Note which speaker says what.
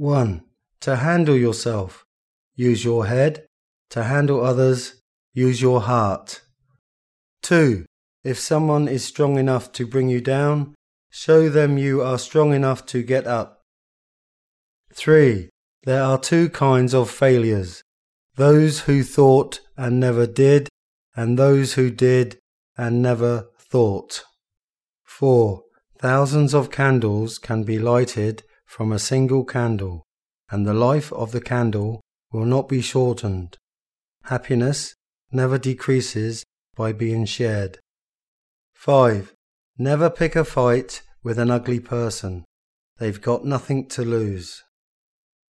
Speaker 1: 1. To handle yourself, use your head. To handle others, use your heart. 2. If someone is strong enough to bring you down, show them you are strong enough to get up. 3. There are two kinds of failures those who thought and never did, and those who did and never thought. 4. Thousands of candles can be lighted from a single candle, and the life of the candle will not be shortened. Happiness never decreases by being shared. 5. Never pick a fight with an ugly person. They've got nothing to lose.